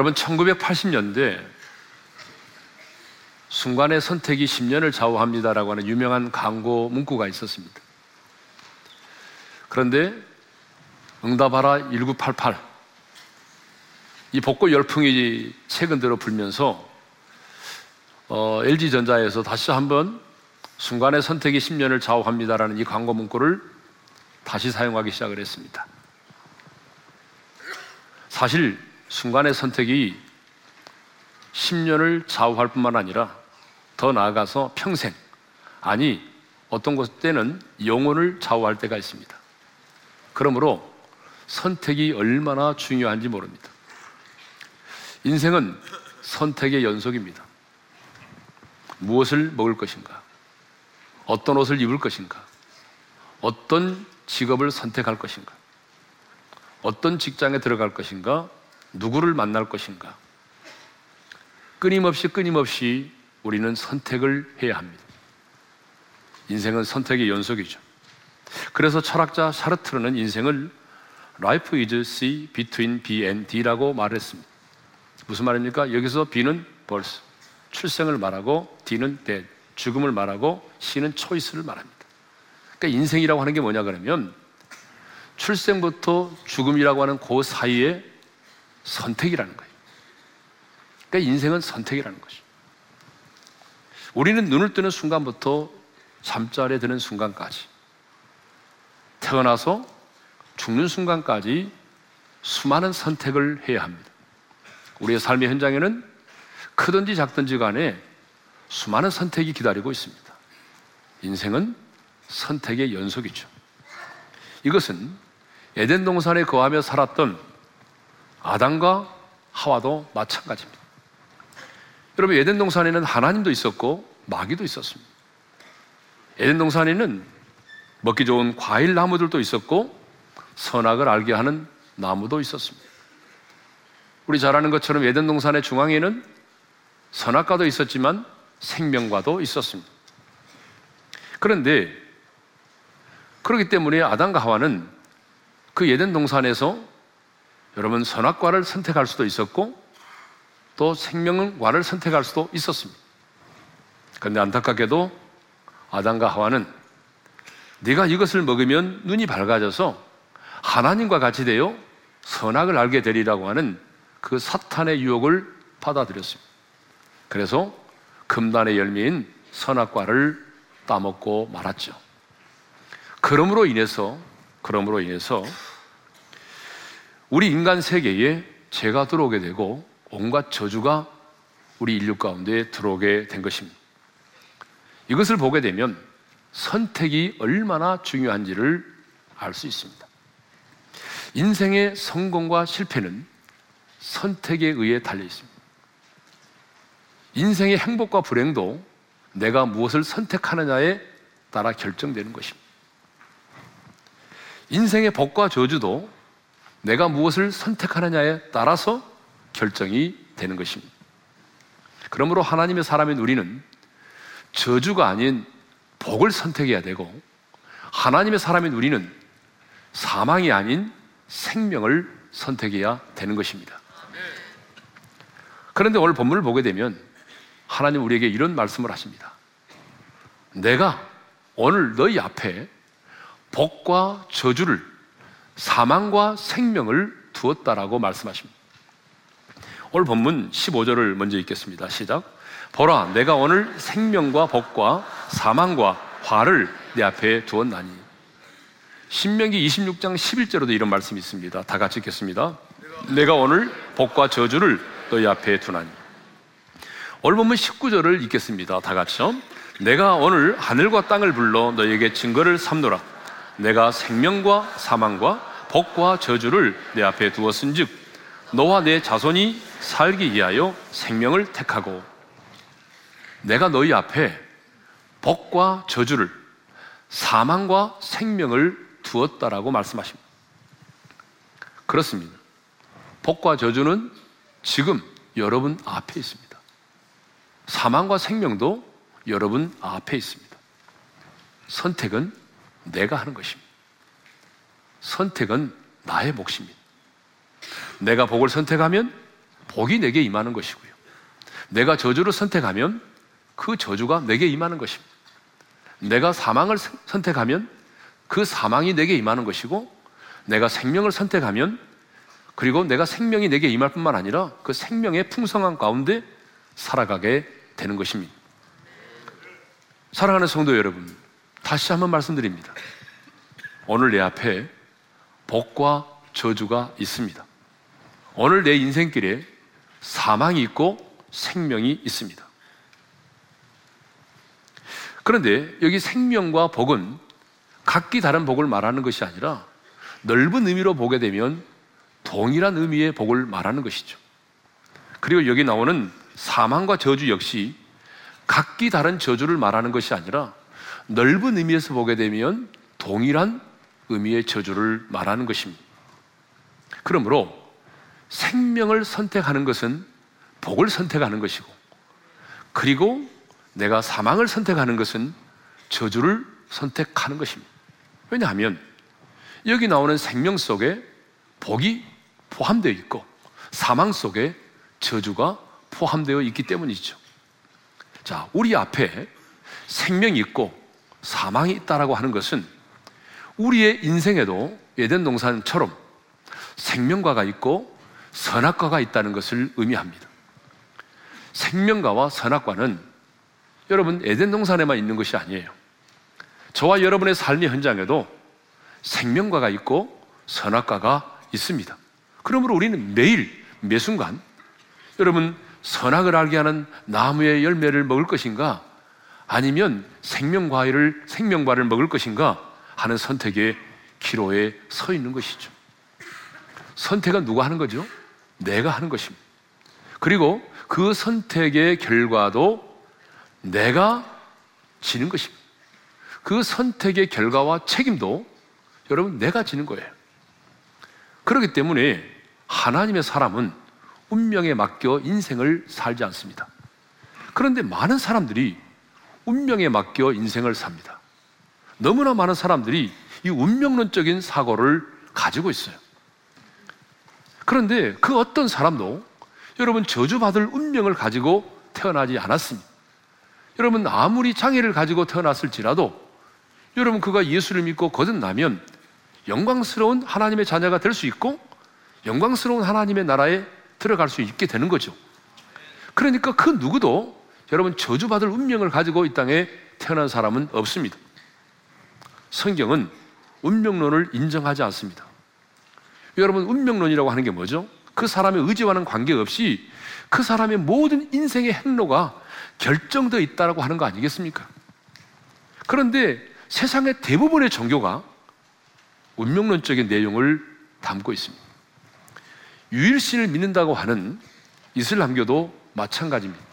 여러분 1980년대 순간의 선택이 10년을 좌우합니다라고 하는 유명한 광고 문구가 있었습니다. 그런데 응답하라 1988. 이 복고 열풍이 최근 들어 불면서 어, LG전자에서 다시 한번 순간의 선택이 10년을 좌우합니다라는 이 광고 문구를 다시 사용하기 시작을 했습니다. 사실 순간의 선택이 10년을 좌우할 뿐만 아니라 더 나아가서 평생, 아니, 어떤 곳 때는 영혼을 좌우할 때가 있습니다. 그러므로 선택이 얼마나 중요한지 모릅니다. 인생은 선택의 연속입니다. 무엇을 먹을 것인가? 어떤 옷을 입을 것인가? 어떤 직업을 선택할 것인가? 어떤 직장에 들어갈 것인가? 누구를 만날 것인가? 끊임없이 끊임없이 우리는 선택을 해야 합니다. 인생은 선택의 연속이죠. 그래서 철학자 샤르트르는 인생을 Life is C between B and D라고 말했습니다. 무슨 말입니까? 여기서 B는 벌써 출생을 말하고 D는 death, 죽음을 말하고 C는 초이스를 말합니다. 그러니까 인생이라고 하는 게 뭐냐 그러면 출생부터 죽음이라고 하는 그 사이에 선택이라는 거예요. 그러니까 인생은 선택이라는 것이죠. 우리는 눈을 뜨는 순간부터 잠자리에 드는 순간까지 태어나서 죽는 순간까지 수많은 선택을 해야 합니다. 우리의 삶의 현장에는 크든지 작든지 간에 수많은 선택이 기다리고 있습니다. 인생은 선택의 연속이죠. 이것은 에덴 동산에 거하며 살았던 아담과 하와도 마찬가지입니다. 여러분, 에덴 동산에는 하나님도 있었고 마귀도 있었습니다. 에덴 동산에는 먹기 좋은 과일 나무들도 있었고 선악을 알게 하는 나무도 있었습니다. 우리 잘 아는 것처럼 에덴 동산의 중앙에는 선악과도 있었지만 생명과도 있었습니다. 그런데 그렇기 때문에 아담과 하와는 그 에덴 동산에서 여러분 선악과를 선택할 수도 있었고 또 생명과를 선택할 수도 있었습니다. 그런데 안타깝게도 아담과 하와는 네가 이것을 먹으면 눈이 밝아져서 하나님과 같이 되어 선악을 알게 되리라고 하는 그 사탄의 유혹을 받아들였습니다. 그래서 금단의 열매인 선악과를 따먹고 말았죠. 그러므로 인해서 그러므로 인해서 우리 인간 세계에 죄가 들어오게 되고 온갖 저주가 우리 인류 가운데 들어오게 된 것입니다. 이것을 보게 되면 선택이 얼마나 중요한지를 알 수 있습니다. 인생의 성공과 실패는 선택에 의해 달려 있습니다. 인생의 행복과 불행도 내가 무엇을 선택하느냐에 따라 결정되는 것입니다. 인생의 복과 저주도 내가 무엇을 선택하느냐에 따라서 결정이 되는 것입니다. 그러므로 하나님의 사람인 우리는 저주가 아닌 복을 선택해야 되고 하나님의 사람인 우리는 사망이 아닌 생명을 선택해야 되는 것입니다. 그런데 오늘 본문을 보게 되면 하나님 우리에게 이런 말씀을 하십니다. 내가 오늘 너희 앞에 복과 저주를 사망과 생명을 두었다라고 말씀하십니다. 오늘 본문 15절을 먼저 읽겠습니다. 시작. 보라, 내가 오늘 생명과 복과 사망과 화를 내 앞에 두었나니. 신명기 26장 11절에도 이런 말씀이 있습니다. 다 같이 읽겠습니다. 내가 오늘 복과 저주를 너희 앞에 두나니. 오늘 본문 19절을 읽겠습니다. 다 같이요. 내가 오늘 하늘과 땅을 불러 너에게 증거를 삼노라. 내가 생명과 사망과 복과 저주를 내 앞에 두었은즉 너와 내 자손이 살기 위하여 생명을 택하고 내가 너희 앞에 복과 저주를 사망과 생명을 두었다라고 말씀하십니다. 그렇습니다. 복과 저주는 지금 여러분 앞에 있습니다. 사망과 생명도 여러분 앞에 있습니다. 선택은 내가 하는 것입니다. 선택은 나의 몫입니다. 내가 복을 선택하면 복이 내게 임하는 것이고요. 내가 저주를 선택하면 그 저주가 내게 임하는 것입니다. 내가 사망을 선택하면 그 사망이 내게 임하는 것이고 내가 생명을 선택하면 그리고 내가 생명이 내게 임할 뿐만 아니라 그 생명의 풍성한 가운데 살아가게 되는 것입니다. 사랑하는 성도 여러분, 다시 한번 말씀드립니다. 오늘 내 앞에 복과 저주가 있습니다. 오늘 내 인생길에 사망이 있고 생명이 있습니다. 그런데 여기 생명과 복은 각기 다른 복을 말하는 것이 아니라 넓은 의미로 보게 되면 동일한 의미의 복을 말하는 것이죠. 그리고 여기 나오는 사망과 저주 역시 각기 다른 저주를 말하는 것이 아니라 넓은 의미에서 보게 되면 동일한 의미의 저주를 말하는 것입니다. 그러므로 생명을 선택하는 것은 복을 선택하는 것이고, 그리고 내가 사망을 선택하는 것은 저주를 선택하는 것입니다. 왜냐하면 여기 나오는 생명 속에 복이 포함되어 있고 사망 속에 저주가 포함되어 있기 때문이죠. 자, 우리 앞에 생명이 있고 사망이 있다라고 하는 것은 우리의 인생에도 예덴 동산처럼 생명과가 있고 선악과가 있다는 것을 의미합니다. 생명과와 선악과는 여러분 에덴 동산에만 있는 것이 아니에요. 저와 여러분의 삶의 현장에도 생명과가 있고 선악과가 있습니다. 그러므로 우리는 매일 매 순간 여러분 선악을 알게 하는 나무의 열매를 먹을 것인가 아니면 생명과를 생명과를 먹을 것인가 하는 선택의 기로에 서 있는 것이죠. 선택은 누가 하는 거죠? 내가 하는 것입니다. 그리고 그 선택의 결과도 내가 지는 것입니다. 그 선택의 결과와 책임도 여러분 내가 지는 거예요. 그렇기 때문에 하나님의 사람은 운명에 맡겨 인생을 살지 않습니다. 그런데 많은 사람들이 운명에 맡겨 인생을 삽니다. 너무나 많은 사람들이 이 운명론적인 사고를 가지고 있어요. 그런데 그 어떤 사람도 여러분 저주받을 운명을 가지고 태어나지 않았습니다. 여러분 아무리 장애를 가지고 태어났을지라도 여러분 그가 예수를 믿고 거듭나면 영광스러운 하나님의 자녀가 될 수 있고 영광스러운 하나님의 나라에 들어갈 수 있게 되는 거죠. 그러니까 그 누구도 여러분 저주받을 운명을 가지고 이 땅에 태어난 사람은 없습니다. 성경은 운명론을 인정하지 않습니다. 여러분 운명론이라고 하는 게 뭐죠? 그 사람의 의지와는 관계없이 그 사람의 모든 인생의 행로가 결정되어 있다고 하는 거 아니겠습니까? 그런데 세상의 대부분의 종교가 운명론적인 내용을 담고 있습니다. 유일신을 믿는다고 하는 이슬람교도 마찬가지입니다.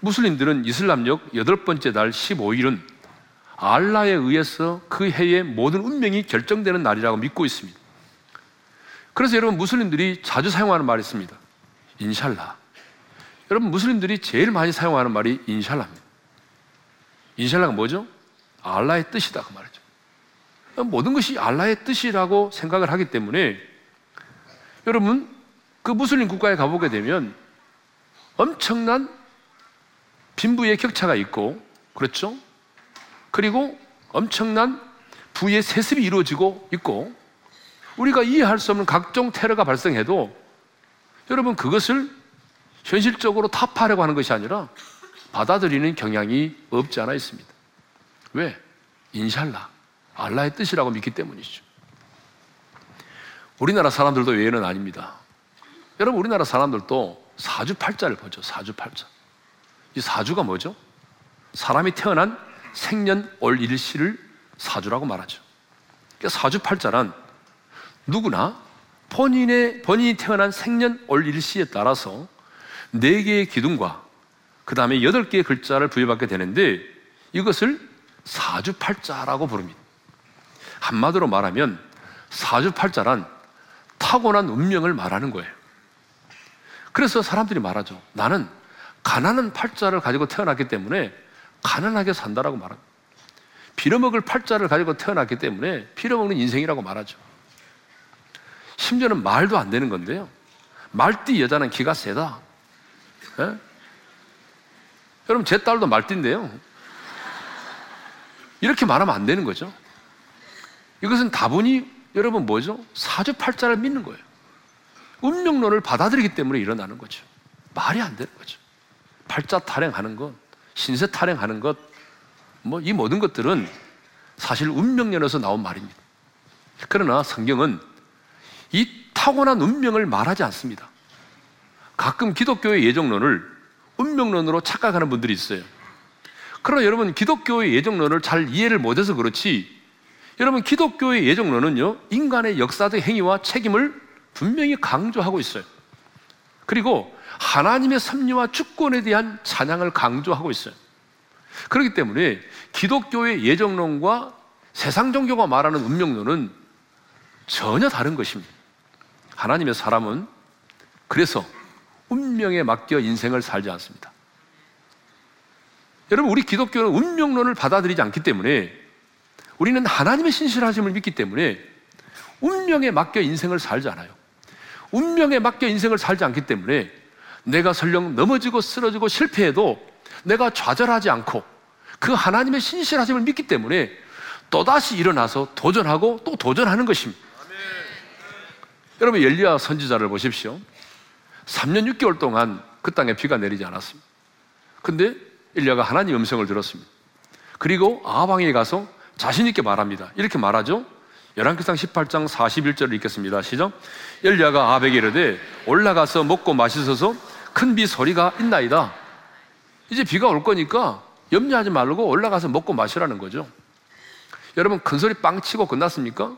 무슬림들은 이슬람력 여덟 번째 날 15일은 알라에 의해서 그 해의 모든 운명이 결정되는 날이라고 믿고 있습니다. 그래서 여러분 무슬림들이 자주 사용하는 말이 있습니다. 인샬라. 여러분 무슬림들이 제일 많이 사용하는 말이 인샬라입니다. 인샬라가 뭐죠? 알라의 뜻이다 그 말이죠. 모든 것이 알라의 뜻이라고 생각을 하기 때문에 여러분 그 무슬림 국가에 가보게 되면 엄청난 빈부의 격차가 있고 그렇죠? 그리고 엄청난 부의 세습이 이루어지고 있고 우리가 이해할 수 없는 각종 테러가 발생해도 여러분 그것을 현실적으로 타파하려고 하는 것이 아니라 받아들이는 경향이 없지 않아 있습니다. 왜? 인샬라. 알라의 뜻이라고 믿기 때문이죠. 우리나라 사람들도 외에는 아닙니다. 여러분, 우리나라 사람들도 사주팔자를 보죠. 사주팔자. 이 사주가 뭐죠? 사람이 태어난 생년 월 일시를 사주라고 말하죠. 그러니까 사주팔자란 누구나 본인의 본인이 태어난 생년 월 일시에 따라서 네 개의 기둥과 그 다음에 여덟 개의 글자를 부여받게 되는데 이것을 사주팔자라고 부릅니다. 한마디로 말하면 사주팔자란 타고난 운명을 말하는 거예요. 그래서 사람들이 말하죠. 나는 가난한 팔자를 가지고 태어났기 때문에 가난하게 산다라고 말합니다. 빌어먹을 팔자를 가지고 태어났기 때문에 빌어먹는 인생이라고 말하죠. 심지어는 말도 안 되는 건데요. 말띠 여자는 기가 세다. 예? 여러분, 제 딸도 말띠인데요. 이렇게 말하면 안 되는 거죠. 이것은 다분히 여러분 뭐죠? 사주팔자를 믿는 거예요. 운명론을 받아들이기 때문에 일어나는 거죠. 말이 안 되는 거죠. 팔자 타령하는 것, 신세 타령하는 것, 뭐 이 모든 것들은 사실 운명론에서 나온 말입니다. 그러나 성경은 이 타고난 운명을 말하지 않습니다. 가끔 기독교의 예정론을 운명론으로 착각하는 분들이 있어요. 그러나 여러분 기독교의 예정론을 잘 이해를 못해서 그렇지 여러분 기독교의 예정론은요 인간의 역사적 행위와 책임을 분명히 강조하고 있어요. 그리고 하나님의 섭리와 주권에 대한 찬양을 강조하고 있어요. 그렇기 때문에 기독교의 예정론과 세상 종교가 말하는 운명론은 전혀 다른 것입니다. 하나님의 사람은 그래서 운명에 맡겨 인생을 살지 않습니다. 여러분, 우리 기독교는 운명론을 받아들이지 않기 때문에 우리는 하나님의 신실하심을 믿기 때문에 운명에 맡겨 인생을 살지 않아요. 운명에 맡겨 인생을 살지 않기 때문에 내가 설령 넘어지고 쓰러지고 실패해도 내가 좌절하지 않고 그 하나님의 신실하심을 믿기 때문에 또다시 일어나서 도전하고 또 도전하는 것입니다. 여러분 엘리야 선지자를 보십시오. 3년 6개월 동안 그 땅에 비가 내리지 않았습니다. 근데 엘리야가 하나님 음성을 들었습니다. 그리고 아방에 가서 자신 있게 말합니다. 이렇게 말하죠. 열왕기상 18장 41절을 읽겠습니다. 시작. 엘리야가 아벡에 이르되 올라가서 먹고 마시소서 큰 비 소리가 있나이다. 이제 비가 올 거니까 염려하지 말고 올라가서 먹고 마시라는 거죠. 여러분 큰 소리 빵 치고 끝났습니까?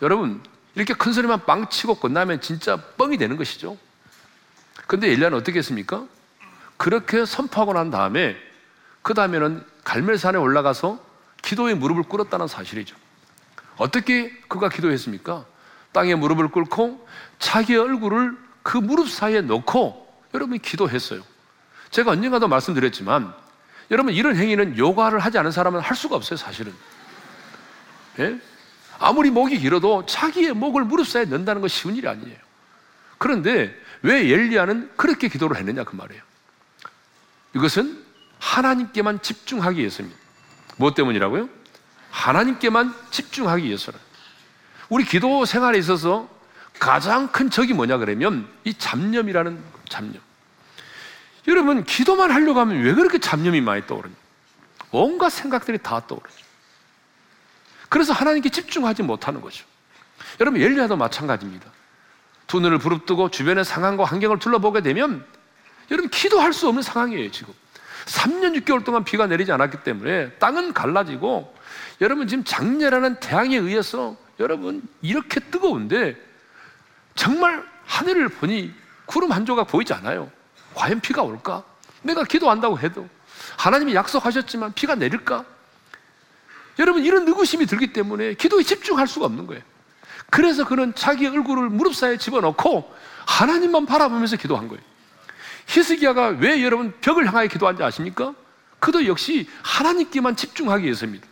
여러분 이렇게 큰 소리만 빵 치고 끝나면 진짜 뻥이 되는 것이죠. 근데 엘리야는 어떻게 했습니까? 그렇게 선포하고 난 다음에 그 다음에는 갈멜산에 올라가서 기도의 무릎을 꿇었다는 사실이죠. 어떻게 그가 기도했습니까? 땅에 무릎을 꿇고 자기의 얼굴을 그 무릎 사이에 놓고 여러분이 기도했어요. 제가 언젠가도 말씀드렸지만 여러분 이런 행위는 요가를 하지 않은 사람은 할 수가 없어요, 사실은. 예? 아무리 목이 길어도 자기의 목을 무릎 사이에 넣는다는 건 쉬운 일이 아니에요. 그런데 왜 엘리야는 그렇게 기도를 했느냐 그 말이에요. 이것은 하나님께만 집중하기 위해서입니다. 무엇 때문이라고요? 하나님께만 집중하기 위해서는. 우리 기도 생활에 있어서 가장 큰 적이 뭐냐 그러면 이 잡념이라는 잡념. 여러분 기도만 하려고 하면 왜 그렇게 잡념이 많이 떠오르냐? 온갖 생각들이 다 떠오르죠. 그래서 하나님께 집중하지 못하는 거죠. 여러분 엘리야도 마찬가지입니다. 두 눈을 부릅뜨고 주변의 상황과 환경을 둘러보게 되면 여러분 기도할 수 없는 상황이에요 지금. 3년 6개월 동안 비가 내리지 않았기 때문에 땅은 갈라지고 여러분 지금 장례라는 태양에 의해서 여러분 이렇게 뜨거운데 정말 하늘을 보니 구름 한 조각 보이지 않아요. 과연 비가 올까? 내가 기도한다고 해도 하나님이 약속하셨지만 비가 내릴까? 여러분 이런 의구심이 들기 때문에 기도에 집중할 수가 없는 거예요. 그래서 그는 자기 얼굴을 무릎 사이에 집어넣고 하나님만 바라보면서 기도한 거예요. 히스기야가 왜 여러분 벽을 향하여 기도한지 아십니까? 그도 역시 하나님께만 집중하기 위해서입니다.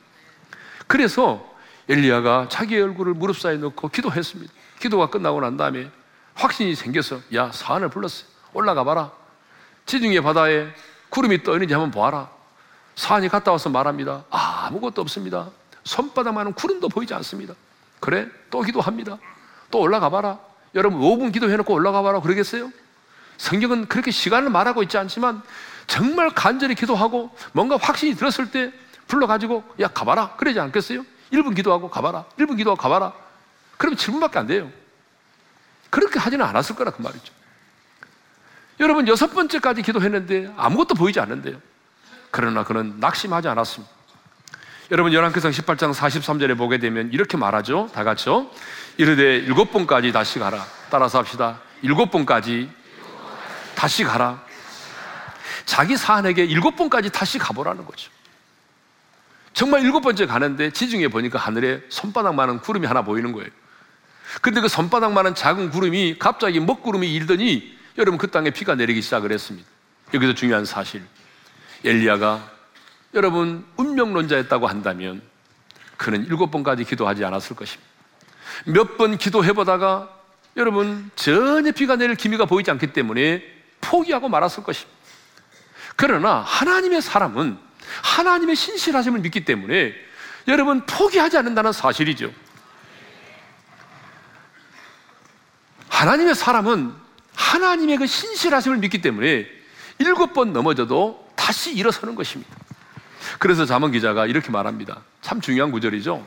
그래서 엘리야가 자기 얼굴을 무릎 사이에 넣고 기도했습니다. 기도가 끝나고 난 다음에 확신이 생겨서 야 사안을 불렀어요. 올라가 봐라. 지중해 바다에 구름이 떠 있는지 한번 보아라. 사안이 갔다 와서 말합니다. 아, 아무것도 없습니다. 손바닥만한 구름도 보이지 않습니다. 그래? 또 기도합니다. 또 올라가 봐라. 여러분 5분 기도해놓고 올라가 봐라. 그러겠어요? 성경은 그렇게 시간을 말하고 있지 않지만 정말 간절히 기도하고 뭔가 확신이 들었을 때 불러가지고 야 가봐라 그러지 않겠어요? 1분 기도하고 가봐라 1분 기도하고 가봐라 그럼 7분밖에 안 돼요 그렇게 하지는 않았을 거라 그 말이죠. 여러분 여섯 번째까지 기도했는데 아무것도 보이지 않는데요. 그러나 그는 낙심하지 않았습니다. 여러분 열왕기상 18장 43절에 보게 되면 이렇게 말하죠. 다 같이요. 이르되 일곱 번까지 다시 가라. 따라서 합시다. 일곱 번까지 다시 가라. 자기 사안에게 일곱 번까지 다시 가보라는 거죠. 정말 일곱 번째 가는데 지중해 보니까 하늘에 손바닥만한 구름이 하나 보이는 거예요. 근데 그 손바닥만한 작은 구름이 갑자기 먹구름이 일더니 여러분 그 땅에 비가 내리기 시작을 했습니다. 여기서 중요한 사실. 엘리야가 여러분 운명론자였다고 한다면 그는 일곱 번까지 기도하지 않았을 것입니다. 몇 번 기도해 보다가 여러분 전혀 비가 내릴 기미가 보이지 않기 때문에 포기하고 말았을 것입니다. 그러나 하나님의 사람은 하나님의 신실하심을 믿기 때문에 여러분 포기하지 않는다는 사실이죠. 하나님의 사람은 하나님의 그 신실하심을 믿기 때문에 일곱 번 넘어져도 다시 일어서는 것입니다. 그래서 잠언 기자가 이렇게 말합니다. 참 중요한 구절이죠.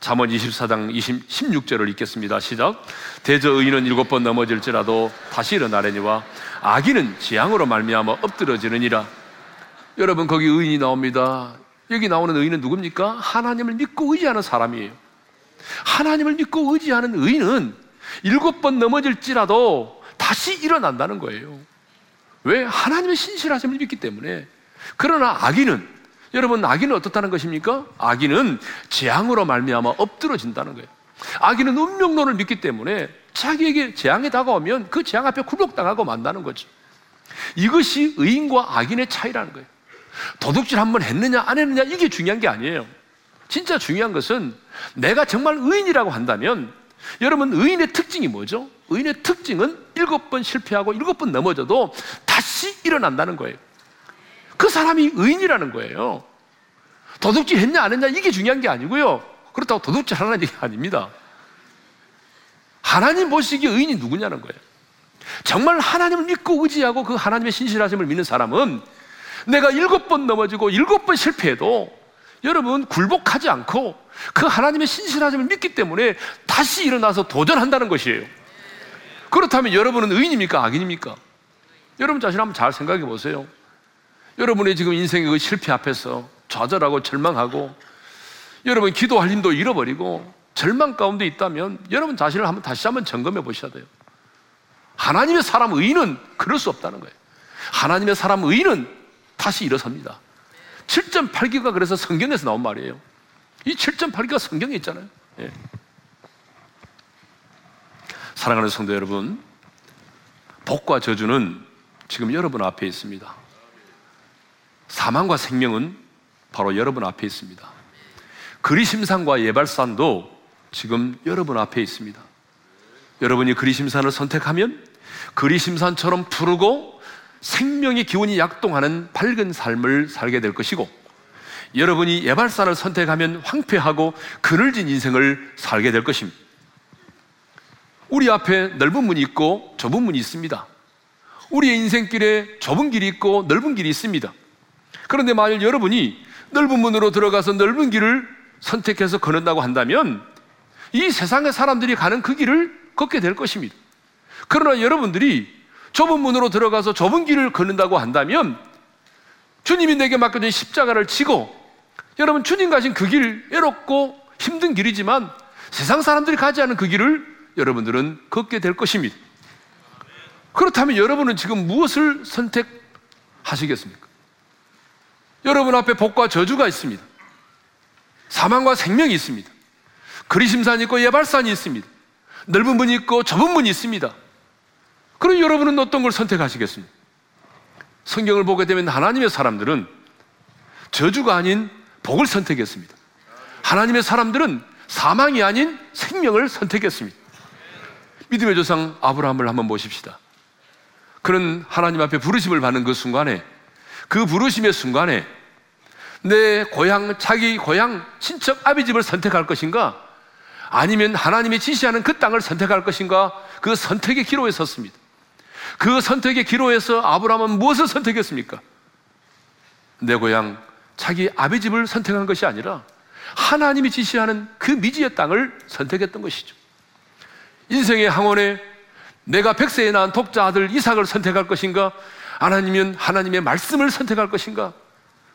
잠언 24장 20, 16절을 읽겠습니다. 시작. 대저 의인은 일곱 번 넘어질지라도 다시 일어나려니와 악인은 지향으로 말미암아 엎드러지느니라. 여러분 거기 의인이 나옵니다. 여기 나오는 의인은 누굽니까? 하나님을 믿고 의지하는 사람이에요. 하나님을 믿고 의지하는 의인은 일곱 번 넘어질지라도 다시 일어난다는 거예요. 왜? 하나님의 신실하심을 믿기 때문에. 그러나 악인은 여러분 악인은 어떻다는 것입니까? 악인은 재앙으로 말미암아 엎드러진다는 거예요. 악인은 운명론을 믿기 때문에 자기에게 재앙이 다가오면 그 재앙 앞에 굴복당하고 만다는 거죠. 이것이 의인과 악인의 차이라는 거예요. 도둑질 한번 했느냐 안 했느냐 이게 중요한 게 아니에요. 진짜 중요한 것은 내가 정말 의인이라고 한다면 여러분 의인의 특징이 뭐죠? 의인의 특징은 일곱 번 실패하고 일곱 번 넘어져도 다시 일어난다는 거예요. 그 사람이 의인이라는 거예요. 도둑질 했냐 안 했냐 이게 중요한 게 아니고요. 그렇다고 도둑질 하라는 얘기 아닙니다. 하나님 보시기에 의인이 누구냐는 거예요. 정말 하나님을 믿고 의지하고 그 하나님의 신실하심을 믿는 사람은 내가 일곱 번 넘어지고 일곱 번 실패해도 여러분 굴복하지 않고 그 하나님의 신실하심을 믿기 때문에 다시 일어나서 도전한다는 것이에요. 그렇다면 여러분은 의인입니까? 악인입니까? 여러분 자신 한번 잘 생각해 보세요. 여러분의 지금 인생의 그 실패 앞에서 좌절하고 절망하고 여러분 기도할 힘도 잃어버리고 절망 가운데 있다면 여러분 자신을 한번 다시 한번 점검해 보셔야 돼요. 하나님의 사람 의인은 그럴 수 없다는 거예요. 하나님의 사람 의인은 다시 일어섭니다. 7.8기가 그래서 성경에서 나온 말이에요. 이 7.8기가 성경에 있잖아요. 예. 사랑하는 성도 여러분, 복과 저주는 지금 여러분 앞에 있습니다. 사망과 생명은 바로 여러분 앞에 있습니다. 그리심산과 예발산도 지금 여러분 앞에 있습니다. 여러분이 그리심산을 선택하면 그리심산처럼 푸르고 생명의 기운이 약동하는 밝은 삶을 살게 될 것이고 여러분이 예발산을 선택하면 황폐하고 그늘진 인생을 살게 될 것입니다. 우리 앞에 넓은 문이 있고 좁은 문이 있습니다. 우리의 인생길에 좁은 길이 있고 넓은 길이 있습니다. 그런데 만일 여러분이 넓은 문으로 들어가서 넓은 길을 선택해서 걷는다고 한다면 이 세상의 사람들이 가는 그 길을 걷게 될 것입니다. 그러나 여러분들이 좁은 문으로 들어가서 좁은 길을 걷는다고 한다면 주님이 내게 맡겨진 십자가를 지고 여러분 주님 가신 그 길 외롭고 힘든 길이지만 세상 사람들이 가지 않은 그 길을 여러분들은 걷게 될 것입니다. 그렇다면 여러분은 지금 무엇을 선택하시겠습니까? 여러분 앞에 복과 저주가 있습니다. 사망과 생명이 있습니다. 그리심산이 있고 예발산이 있습니다. 넓은 문이 있고 좁은 문이 있습니다. 그럼 여러분은 어떤 걸 선택하시겠습니까? 성경을 보게 되면 하나님의 사람들은 저주가 아닌 복을 선택했습니다. 하나님의 사람들은 사망이 아닌 생명을 선택했습니다. 믿음의 조상 아브라함을 한번 보십시다. 그는 하나님 앞에 부르심을 받는 그 순간에 그 부르심의 순간에 내 고향, 자기 고향, 친척 아비 집을 선택할 것인가? 아니면 하나님이 지시하는 그 땅을 선택할 것인가? 그 선택의 기로에 섰습니다. 그 선택의 기로에서 아브라함은 무엇을 선택했습니까? 내 고향, 자기 아비 집을 선택한 것이 아니라 하나님이 지시하는 그 미지의 땅을 선택했던 것이죠. 인생의 항원에 내가 백세에 낳은 독자 아들 이삭을 선택할 것인가? 아니면 하나님의 말씀을 선택할 것인가?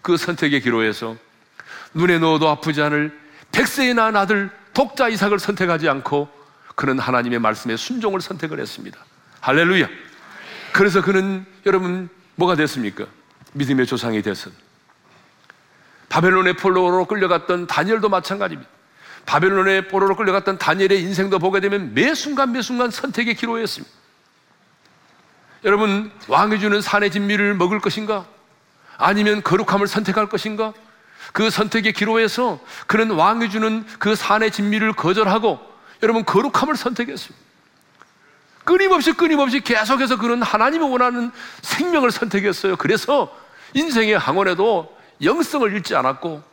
그 선택의 기로에서 눈에 넣어도 아프지 않을 백세에 낳은 아들 독자 이삭을 선택하지 않고 그는 하나님의 말씀에 순종을 선택을 했습니다. 할렐루야. 그래서 그는 여러분 뭐가 됐습니까? 믿음의 조상이 됐습 바벨론의 폴로로 끌려갔던 다니엘도 마찬가지입니다. 바벨론의 포로로 끌려갔던 다니엘의 인생도 보게 되면 매 순간 매 순간 선택의 기로였습니다. 여러분 왕이 주는 산의 진미를 먹을 것인가? 아니면 거룩함을 선택할 것인가? 그 선택의 기로에서 그는 왕이 주는 그 산의 진미를 거절하고 여러분 거룩함을 선택했습니다. 끊임없이 끊임없이 계속해서 그는 하나님이 원하는 생명을 선택했어요. 그래서 인생의 항원에도 영성을 잃지 않았고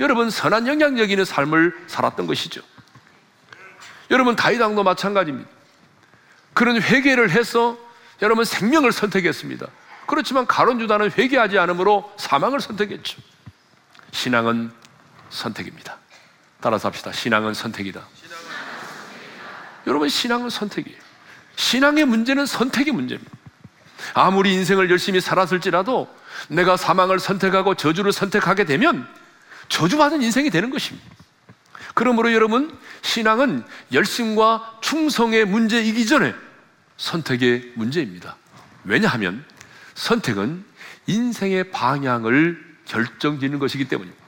여러분 선한 영향력 있는 삶을 살았던 것이죠. 여러분 다이당도 마찬가지입니다. 그런 회개를 해서 여러분 생명을 선택했습니다. 그렇지만 가론 유다는 회개하지 않으므로 사망을 선택했죠. 신앙은 선택입니다. 따라서 합시다. 신앙은 선택이다. 여러분 신앙은 선택이에요. 신앙의 문제는 선택의 문제입니다. 아무리 인생을 열심히 살았을지라도 내가 사망을 선택하고 저주를 선택하게 되면 저주받은 인생이 되는 것입니다. 그러므로 여러분, 신앙은 열심과 충성의 문제이기 전에 선택의 문제입니다. 왜냐하면 선택은 인생의 방향을 결정 짓는 것이기 때문입니다.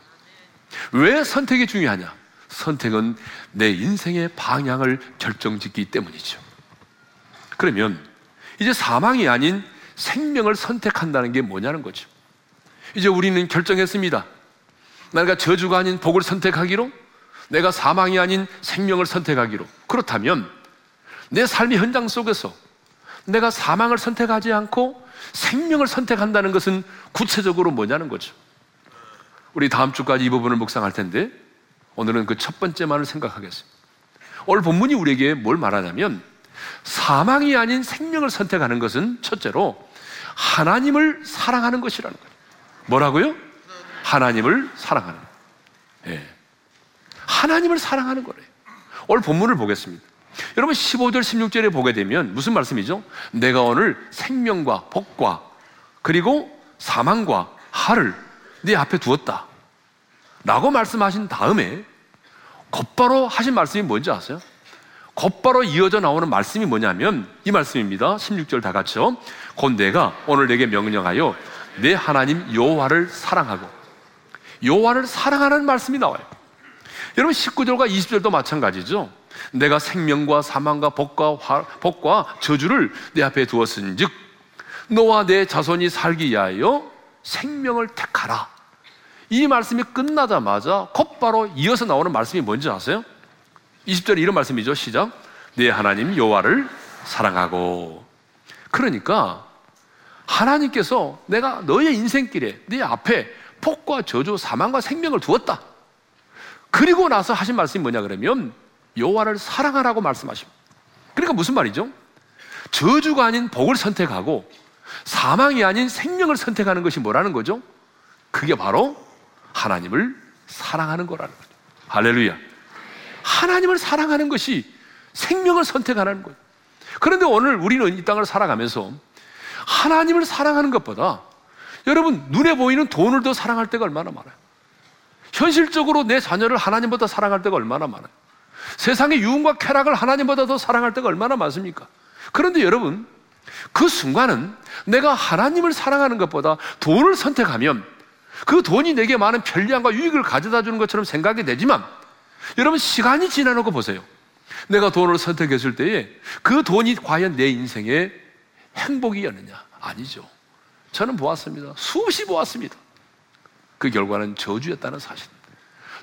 왜 선택이 중요하냐? 선택은 내 인생의 방향을 결정 짓기 때문이죠. 그러면 이제 사망이 아닌 생명을 선택한다는 게 뭐냐는 거죠. 이제 우리는 결정했습니다. 내가 저주가 아닌 복을 선택하기로, 내가 사망이 아닌 생명을 선택하기로. 그렇다면 내 삶의 현장 속에서 내가 사망을 선택하지 않고 생명을 선택한다는 것은 구체적으로 뭐냐는 거죠. 우리 다음 주까지 이 부분을 묵상할 텐데 오늘은 그 첫 번째만을 생각하겠습니다. 오늘 본문이 우리에게 뭘 말하냐면 사망이 아닌 생명을 선택하는 것은 첫째로 하나님을 사랑하는 것이라는 거예요. 뭐라고요? 하나님을 사랑하는 예. 하나님을 사랑하는 거래요. 오늘 본문을 보겠습니다. 여러분 15절 16절에 보게 되면 무슨 말씀이죠? 내가 오늘 생명과 복과 그리고 사망과 하를 네 앞에 두었다. 라고 말씀하신 다음에 곧바로 하신 말씀이 뭔지 아세요? 곧바로 이어져 나오는 말씀이 뭐냐면 이 말씀입니다. 16절 다 같이요. 곧 내가 오늘 내게 명령하여 내 하나님 여호와를 사랑하고 여호와를 사랑하는 말씀이 나와요. 여러분 19절과 20절도 마찬가지죠. 내가 생명과 사망과 복과 화, 복과 저주를 내 앞에 두었은즉 너와 내 자손이 살기 위하여 생명을 택하라. 이 말씀이 끝나자마자 곧바로 이어서 나오는 말씀이 뭔지 아세요? 20절에 이런 말씀이죠. 시작. 내 하나님 여호와를 사랑하고. 그러니까 하나님께서 내가 너의 인생길에 네 앞에 폭과 저주, 사망과 생명을 두었다. 그리고 나서 하신 말씀이 뭐냐 그러면 여호와를 사랑하라고 말씀하십니다. 그러니까 무슨 말이죠? 저주가 아닌 복을 선택하고 사망이 아닌 생명을 선택하는 것이 뭐라는 거죠? 그게 바로 하나님을 사랑하는 거라는 거죠. 할렐루야. 하나님을 사랑하는 것이 생명을 선택하는 거예요. 그런데 오늘 우리는 이 땅을 살아가면서 하나님을 사랑하는 것보다 여러분 눈에 보이는 돈을 더 사랑할 때가 얼마나 많아요. 현실적으로 내 자녀를 하나님보다 사랑할 때가 얼마나 많아요. 세상의 유흥과 쾌락을 하나님보다 더 사랑할 때가 얼마나 많습니까? 그런데 여러분, 그 순간은 내가 하나님을 사랑하는 것보다 돈을 선택하면 그 돈이 내게 많은 편리함과 유익을 가져다 주는 것처럼 생각이 되지만 여러분, 시간이 지나놓고 보세요. 내가 돈을 선택했을 때에 그 돈이 과연 내 인생의 행복이었느냐? 아니죠. 저는 보았습니다. 수없이 보았습니다. 그 결과는 저주였다는 사실.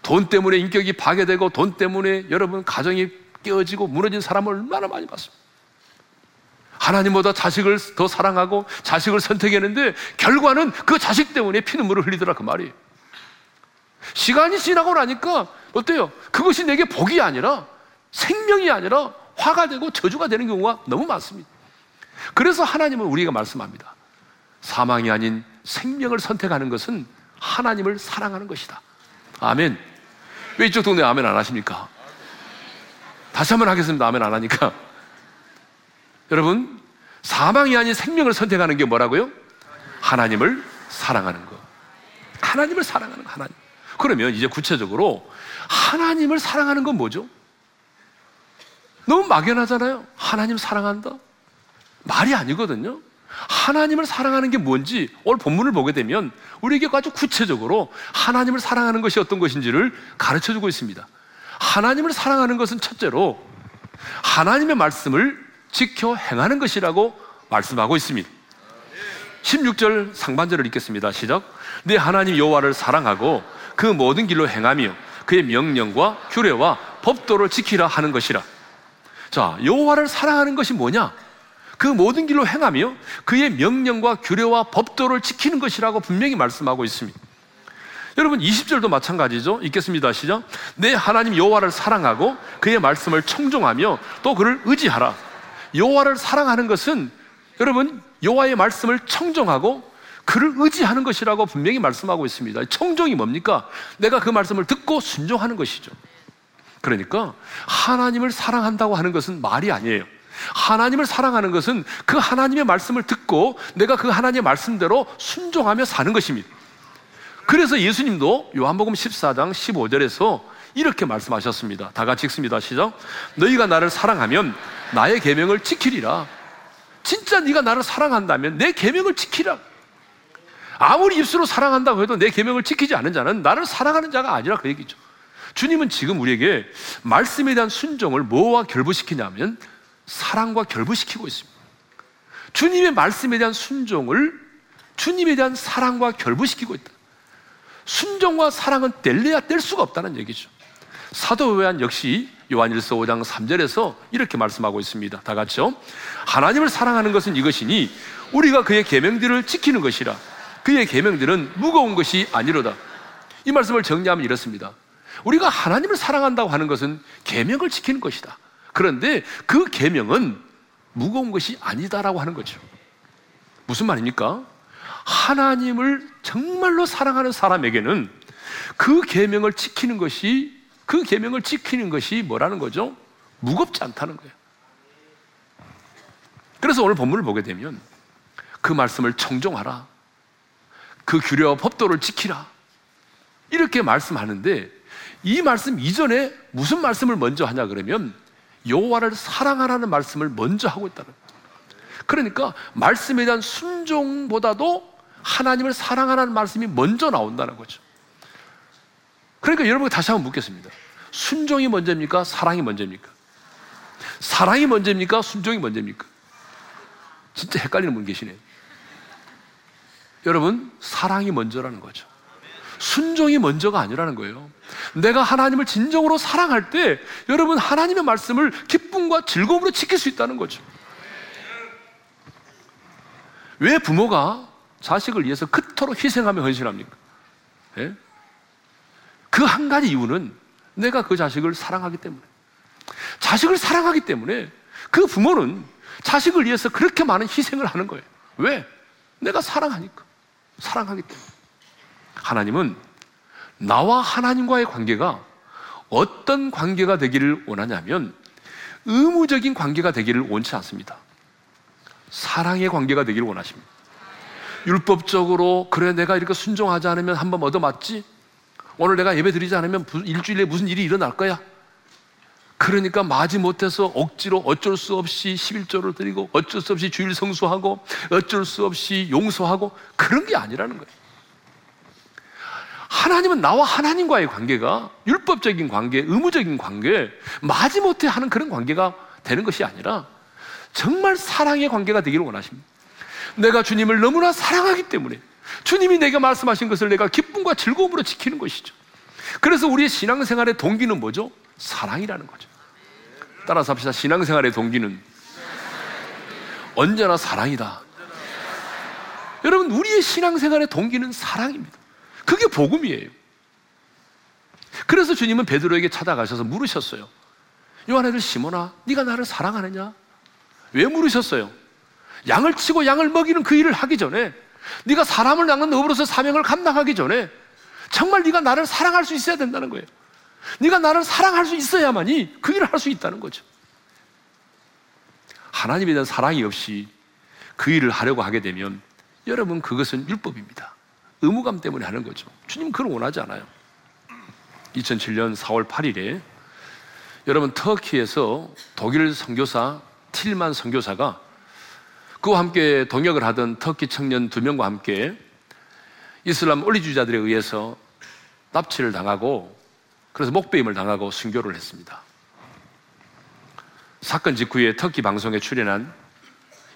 돈 때문에 인격이 파괴되고 돈 때문에 여러분 가정이 깨어지고 무너진 사람을 얼마나 많이 봤습니다. 하나님보다 자식을 더 사랑하고 자식을 선택했는데 결과는 그 자식 때문에 피눈물을 흘리더라 그 말이에요. 시간이 지나고 나니까 어때요? 그것이 내게 복이 아니라 생명이 아니라 화가 되고 저주가 되는 경우가 너무 많습니다. 그래서 하나님은 우리가 말씀합니다. 사망이 아닌 생명을 선택하는 것은 하나님을 사랑하는 것이다. 아멘. 왜 이쪽 동네 아멘 안 하십니까? 다시 한번 하겠습니다. 아멘 안 하니까. 여러분, 사망이 아닌 생명을 선택하는 게 뭐라고요? 하나님을 사랑하는 것. 하나님을 사랑하는 거, 하나님. 그러면 이제 구체적으로 하나님을 사랑하는 건 뭐죠? 너무 막연하잖아요. 하나님 사랑한다? 말이 아니거든요. 하나님을 사랑하는 게 뭔지 오늘 본문을 보게 되면 우리에게 아주 구체적으로 하나님을 사랑하는 것이 어떤 것인지를 가르쳐 주고 있습니다. 하나님을 사랑하는 것은 첫째로 하나님의 말씀을 지켜 행하는 것이라고 말씀하고 있습니다. 16절 상반절을 읽겠습니다. 시작. 내 하나님 여호와를 사랑하고 그 모든 길로 행하며 그의 명령과 규례와 법도를 지키라 하는 것이라. 자, 여호와를 사랑하는 것이 뭐냐? 그 모든 길로 행하며 그의 명령과 규례와 법도를 지키는 것이라고 분명히 말씀하고 있습니다. 여러분 20절도 마찬가지죠. 읽겠습니다. 시작. 내 하나님 여호와를 사랑하고 그의 말씀을 청종하며 또 그를 의지하라. 여호와를 사랑하는 것은 여러분 여호와의 말씀을 청종하고 그를 의지하는 것이라고 분명히 말씀하고 있습니다. 청종이 뭡니까? 내가 그 말씀을 듣고 순종하는 것이죠. 그러니까 하나님을 사랑한다고 하는 것은 말이 아니에요. 하나님을 사랑하는 것은 그 하나님의 말씀을 듣고 내가 그 하나님의 말씀대로 순종하며 사는 것입니다. 그래서 예수님도 요한복음 14장 15절에서 이렇게 말씀하셨습니다. 다 같이 읽습니다. 시작. 너희가 나를 사랑하면 나의 계명을 지키리라. 진짜 네가 나를 사랑한다면 내 계명을 지키라. 아무리 입술로 사랑한다고 해도 내 계명을 지키지 않은 자는 나를 사랑하는 자가 아니라 그 얘기죠. 주님은 지금 우리에게 말씀에 대한 순종을 뭐와 결부시키냐면 사랑과 결부시키고 있습니다. 주님의 말씀에 대한 순종을 주님에 대한 사랑과 결부시키고 있다. 순종과 사랑은 뗄래야 뗄 수가 없다는 얘기죠. 사도 요한 역시 요한일서 5장 3절에서 이렇게 말씀하고 있습니다. 다 같이요. 하나님을 사랑하는 것은 이것이니 우리가 그의 계명들을 지키는 것이라. 그의 계명들은 무거운 것이 아니로다. 이 말씀을 정리하면 이렇습니다. 우리가 하나님을 사랑한다고 하는 것은 계명을 지키는 것이다. 그런데 그 계명은 무거운 것이 아니다라고 하는 거죠. 무슨 말입니까? 하나님을 정말로 사랑하는 사람에게는 그 계명을 지키는 것이 그 계명을 지키는 것이 뭐라는 거죠? 무겁지 않다는 거예요. 그래서 오늘 본문을 보게 되면 그 말씀을 청종하라. 그 규례와 법도를 지키라. 이렇게 말씀하는데 이 말씀 이전에 무슨 말씀을 먼저 하냐 그러면 여호와를 사랑하라는 말씀을 먼저 하고 있다는 거예요. 그러니까 말씀에 대한 순종보다도 하나님을 사랑하라는 말씀이 먼저 나온다는 거죠. 그러니까 여러분 다시 한번 묻겠습니다. 순종이 먼저입니까? 사랑이 먼저입니까? 사랑이 먼저입니까? 순종이 먼저입니까? 진짜 헷갈리는 분 계시네요. 여러분, 사랑이 먼저라는 거죠. 순종이 먼저가 아니라는 거예요. 내가 하나님을 진정으로 사랑할 때 여러분 하나님의 말씀을 기쁨과 즐거움으로 지킬 수 있다는 거죠. 왜 부모가 자식을 위해서 그토록 희생하며 헌신합니까? 예? 그한 가지 이유는 내가 그 자식을 사랑하기 때문에. 자식을 사랑하기 때문에 그 부모는 자식을 위해서 그렇게 많은 희생을 하는 거예요. 왜? 내가 사랑하니까. 사랑하기 때문에. 하나님은 나와 하나님과의 관계가 어떤 관계가 되기를 원하냐면 의무적인 관계가 되기를 원치 않습니다. 사랑의 관계가 되기를 원하십니다. 율법적으로 그래 내가 이렇게 순종하지 않으면 한 번 얻어맞지? 오늘 내가 예배 드리지 않으면 일주일에 무슨 일이 일어날 거야? 그러니까 마지 못해서 억지로 어쩔 수 없이 11조를 드리고 어쩔 수 없이 주일 성수하고 어쩔 수 없이 용서하고 그런 게 아니라는 거예요. 하나님은 나와 하나님과의 관계가 율법적인 관계, 의무적인 관계, 마지 못해 하는 그런 관계가 되는 것이 아니라 정말 사랑의 관계가 되기를 원하십니다. 내가 주님을 너무나 사랑하기 때문에 주님이 내게 말씀하신 것을 내가 기쁨과 즐거움으로 지키는 것이죠. 그래서 우리의 신앙생활의 동기는 뭐죠? 사랑이라는 거죠. 따라서 합시다. 신앙생활의 동기는 언제나 사랑이다. 여러분, 우리의 신앙생활의 동기는 사랑입니다. 그게 복음이에요. 그래서 주님은 베드로에게 찾아가셔서 물으셨어요. 요한애들 시몬아, 네가 나를 사랑하느냐? 왜 물으셨어요? 양을 치고 양을 먹이는 그 일을 하기 전에 네가 사람을 낳는 업으로서 사명을 감당하기 전에 정말 네가 나를 사랑할 수 있어야 된다는 거예요. 네가 나를 사랑할 수 있어야만이 그 일을 할 수 있다는 거죠. 하나님에 대한 사랑이 없이 그 일을 하려고 하게 되면 여러분 그것은 율법입니다. 의무감 때문에 하는 거죠. 주님 그걸 원하지 않아요. 2007년 4월 8일에 여러분 터키에서 독일 선교사 틸만 선교사가 그와 함께 동역을 하던 터키 청년 두 명과 함께 이슬람 원리주의자들에 의해서 납치를 당하고 그래서 목배임을 당하고 순교를 했습니다. 사건 직후에 터키 방송에 출연한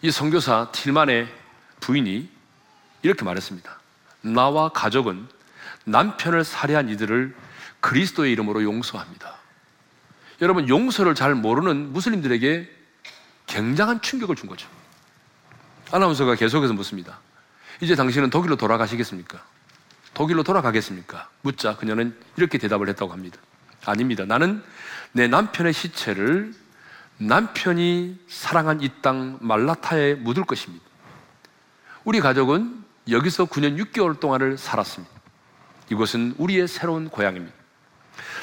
이 선교사 틸만의 부인이 이렇게 말했습니다. 나와 가족은 남편을 살해한 이들을 그리스도의 이름으로 용서합니다. 여러분, 용서를 잘 모르는 무슬림들에게 굉장한 충격을 준 거죠. 아나운서가 계속해서 묻습니다. 이제 당신은 독일로 돌아가시겠습니까? 독일로 돌아가겠습니까? 묻자 그녀는 이렇게 대답을 했다고 합니다. 아닙니다. 나는 내 남편의 시체를 남편이 사랑한 이 땅 말라타에 묻을 것입니다. 우리 가족은 여기서 9년 6개월 동안을 살았습니다. 이곳은 우리의 새로운 고향입니다.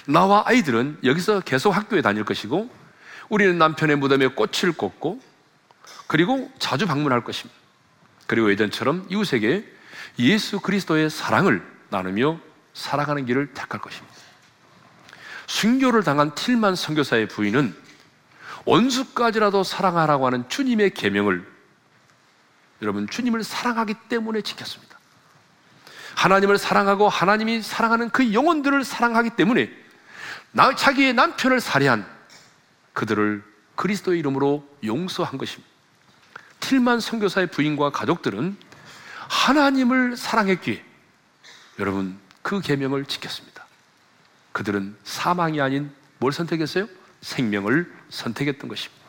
나와 아이들은 여기서 계속 학교에 다닐 것이고 우리는 남편의 무덤에 꽃을 꽂고 그리고 자주 방문할 것입니다. 그리고 예전처럼 이웃에게 예수 그리스도의 사랑을 나누며 살아가는 길을 택할 것입니다. 순교를 당한 틸만 선교사의 부인은 원수까지라도 사랑하라고 하는 주님의 계명을 여러분 주님을 사랑하기 때문에 지켰습니다. 하나님을 사랑하고 하나님이 사랑하는 그 영혼들을 사랑하기 때문에 나, 자기의 남편을 살해한 그들을 그리스도의 이름으로 용서한 것입니다. 틸만 선교사의 부인과 가족들은 하나님을 사랑했기에 여러분 그 계명을 지켰습니다. 그들은 사망이 아닌 뭘 선택했어요? 생명을 선택했던 것입니다.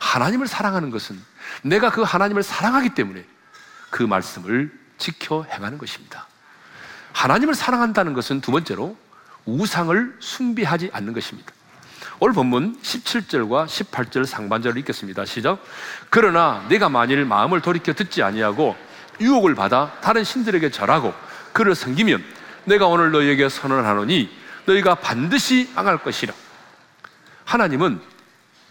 하나님을 사랑하는 것은 내가 그 하나님을 사랑하기 때문에 그 말씀을 지켜 행하는 것입니다. 하나님을 사랑한다는 것은 두 번째로 우상을 숭배하지 않는 것입니다. 오늘 본문 17절과 18절 상반절을 읽겠습니다. 시작. 그러나 내가 만일 마음을 돌이켜 듣지 아니하고 유혹을 받아 다른 신들에게 절하고 그를 섬기면 내가 오늘 너희에게 선언하노니 너희가 반드시 망할 것이라. 하나님은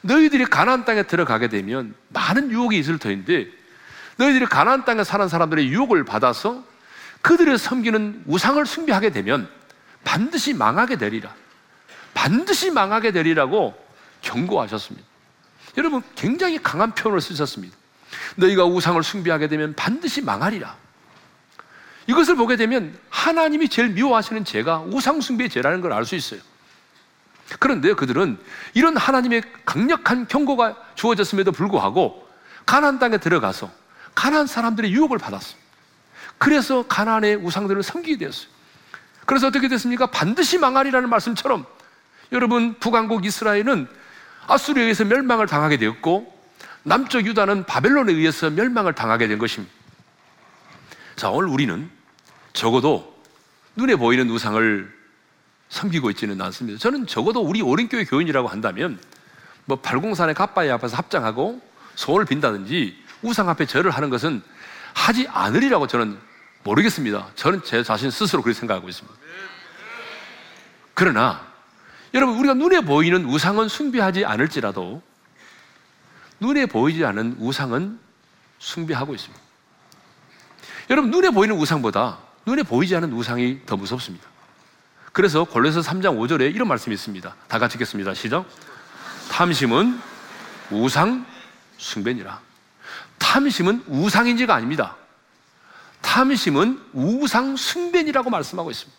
너희들이 가나안 땅에 들어가게 되면 많은 유혹이 있을 터인데 너희들이 가나안 땅에 사는 사람들의 유혹을 받아서 그들의 섬기는 우상을 숭배하게 되면 반드시 망하게 되리라. 반드시 망하게 되리라고 경고하셨습니다. 여러분 굉장히 강한 표현을 쓰셨습니다. 너희가 우상을 숭배하게 되면 반드시 망하리라. 이것을 보게 되면 하나님이 제일 미워하시는 죄가 우상 숭배의 죄라는 걸 알 수 있어요. 그런데 그들은 이런 하나님의 강력한 경고가 주어졌음에도 불구하고 가나안 땅에 들어가서 가나안 사람들의 유혹을 받았어요. 그래서 가나안의 우상들을 섬기게 되었어요. 그래서 어떻게 됐습니까? 반드시 망하리라는 말씀처럼 여러분 북왕국 이스라엘은 아수르에 의해서 멸망을 당하게 되었고 남쪽 유다는 바벨론에 의해서 멸망을 당하게 된 것입니다. 자, 오늘 우리는 적어도 눈에 보이는 우상을 섬기고 있지는 않습니다. 저는 적어도 우리 오른교회 교인이라고 한다면 뭐 발공산의 갓바위 앞에서 합장하고 소원을 빈다든지 우상 앞에 절을 하는 것은 하지 않으리라고 저는 모르겠습니다. 저는 제 자신 스스로 그렇게 생각하고 있습니다. 그러나 여러분 우리가 눈에 보이는 우상은 숭배하지 않을지라도 눈에 보이지 않은 우상은 숭배하고 있습니다. 여러분 눈에 보이는 우상보다 눈에 보이지 않은 우상이 더 무섭습니다. 그래서 골로새 3장 5절에 이런 말씀이 있습니다. 다 같이 읽겠습니다. 시작. 탐심은 우상 숭배니라. 탐심은 우상인지가 아닙니다. 탐심은 우상 숭배니라고 말씀하고 있습니다.